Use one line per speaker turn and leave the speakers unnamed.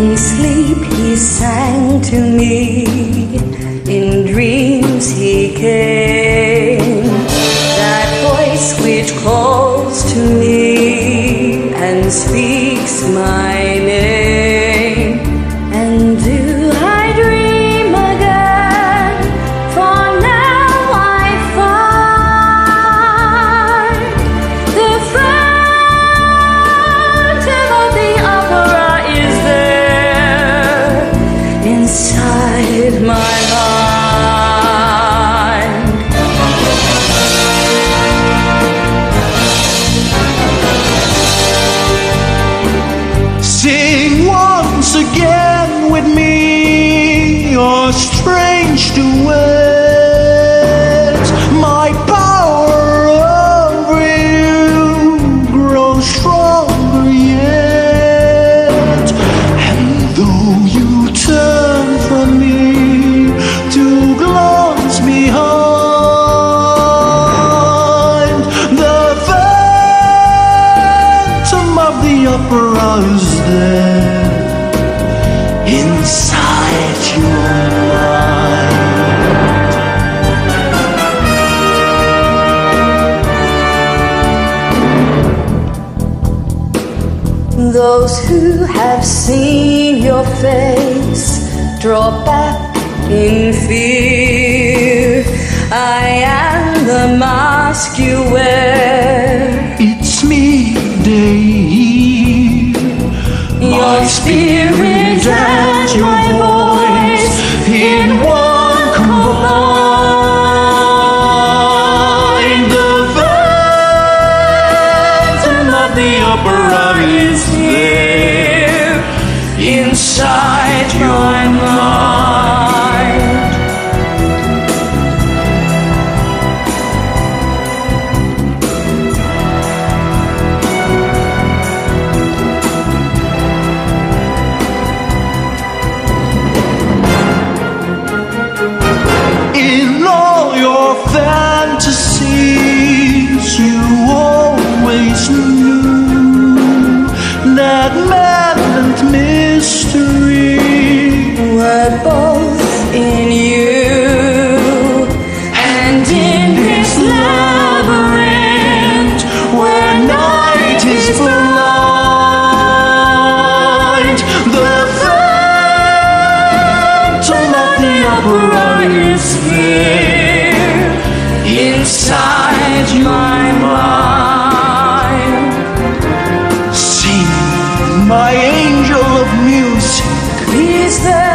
In sleep he sang to me, in dreams he came. That voice which calls to me and speaks my
name. With me, you're strange to words. My power over you grows stronger yet. And though you turn from me to glance behind, the phantom of the opera is there inside your mind.
Those who have seen your face draw back in fear. I am the mask you wear.
It's me, they hear.
Your spirit and my voice
in one combined. The phantom of the opera is there inside your mind. my angel of music. please. there